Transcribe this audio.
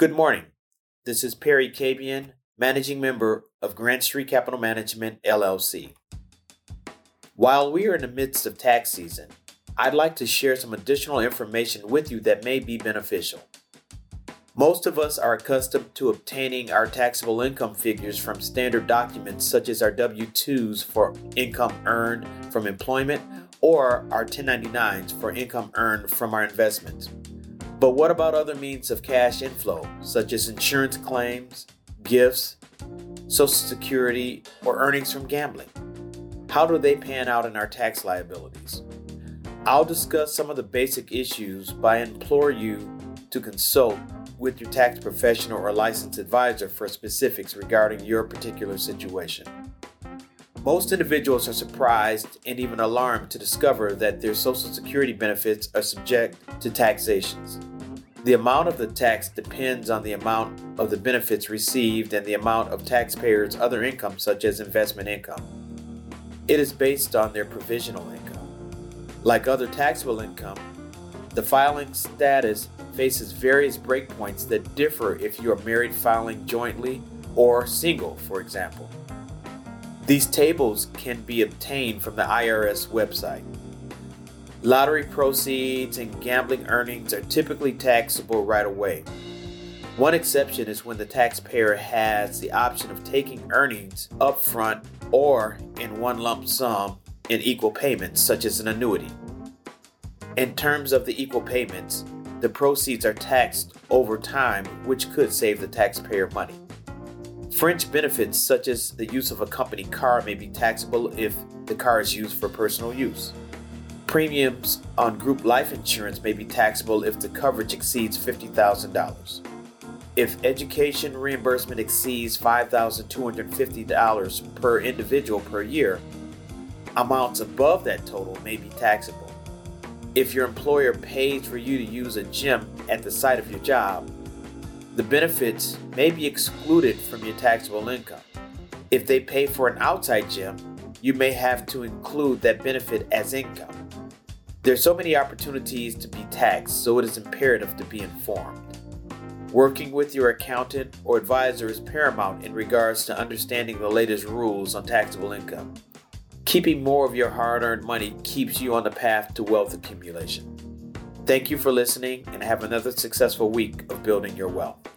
Good morning. This is Perry Cabian, managing member of Grand Street Capital Management, LLC. While we are in the midst of tax season, I'd like to share some additional information with you that may be beneficial. Most of us are accustomed to obtaining our taxable income figures from standard documents such as our W 2s for income earned from employment or our 1099s for income earned from our investments. But what about other means of cash inflow, such as insurance claims, gifts, Social Security, or earnings from gambling? How do they pan out in our tax liabilities? I'll discuss some of the basic issues, I implore you to consult with your tax professional or licensed advisor for specifics regarding your particular situation. Most individuals are surprised and even alarmed to discover that their Social Security benefits are subject to taxations. The amount of the tax depends on the amount of the benefits received and the amount of taxpayers' other income, such as investment income. It is based on their provisional income. Like other taxable income, the filing status faces various breakpoints that differ if you are married filing jointly or single, for example. These tables can be obtained from the IRS website. Lottery proceeds and gambling earnings are typically taxable right away. One exception is when the taxpayer has the option of taking earnings upfront or in one lump sum in equal payments, such as an annuity. In terms of the equal payments, the proceeds are taxed over time, which could save the taxpayer money. Fringe benefits, such as the use of a company car, may be taxable if the car is used for personal use. Premiums on group life insurance may be taxable if the coverage exceeds $50,000. If education reimbursement exceeds $5,250 per individual per year, Amounts above that total may be taxable. If your employer pays for you to use a gym at the site of your job, the benefits may be excluded from your taxable income. If they pay for an outside gym, you may have to include that benefit as income. There are so many opportunities to be taxed, so it is imperative to be informed. Working with your accountant or advisor is paramount in regards to understanding the latest rules on taxable income. Keeping more of your hard earned money keeps you on the path to wealth accumulation. Thank you for listening and have another successful week of building your wealth.